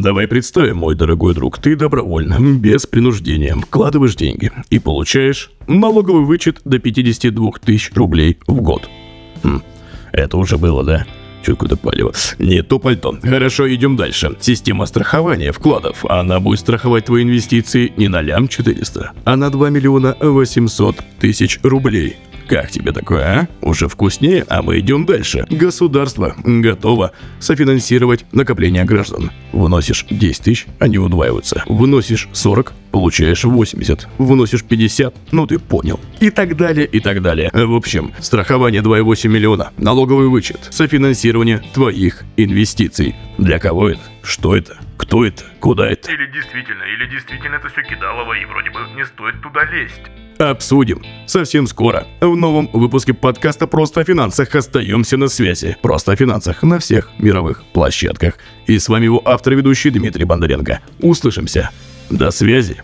Давай представим, мой дорогой друг, ты добровольно, без принуждения, вкладываешь деньги и получаешь налоговый вычет до 52 тысяч рублей в год. Хм, это уже было, да? Чуть куда палево. Не то пальто. Хорошо, идем дальше. Система страхования вкладов. Она будет страховать твои инвестиции не на лям 400, а на 2 миллиона 800 тысяч рублей. Как тебе такое, а? Уже вкуснее, а мы идем дальше. Государство готово софинансировать накопление граждан. Вносишь 10 тысяч, они удваиваются. Вносишь 40, получаешь 80. Вносишь 50, ну ты понял. И так далее, и так далее. В общем, страхование 2,8 миллиона, налоговый вычет, софинансирование твоих инвестиций. Для кого это? Что это? Кто это? Куда это? Или действительно, или действительно это все кидалово и вроде бы не стоит туда лезть. Обсудим. Совсем скоро. В новом выпуске подкаста «Просто о финансах» остаемся на связи. «Просто о финансах» на всех мировых площадках. И с вами его автор и ведущий Дмитрий Бондаренко. Услышимся. До связи.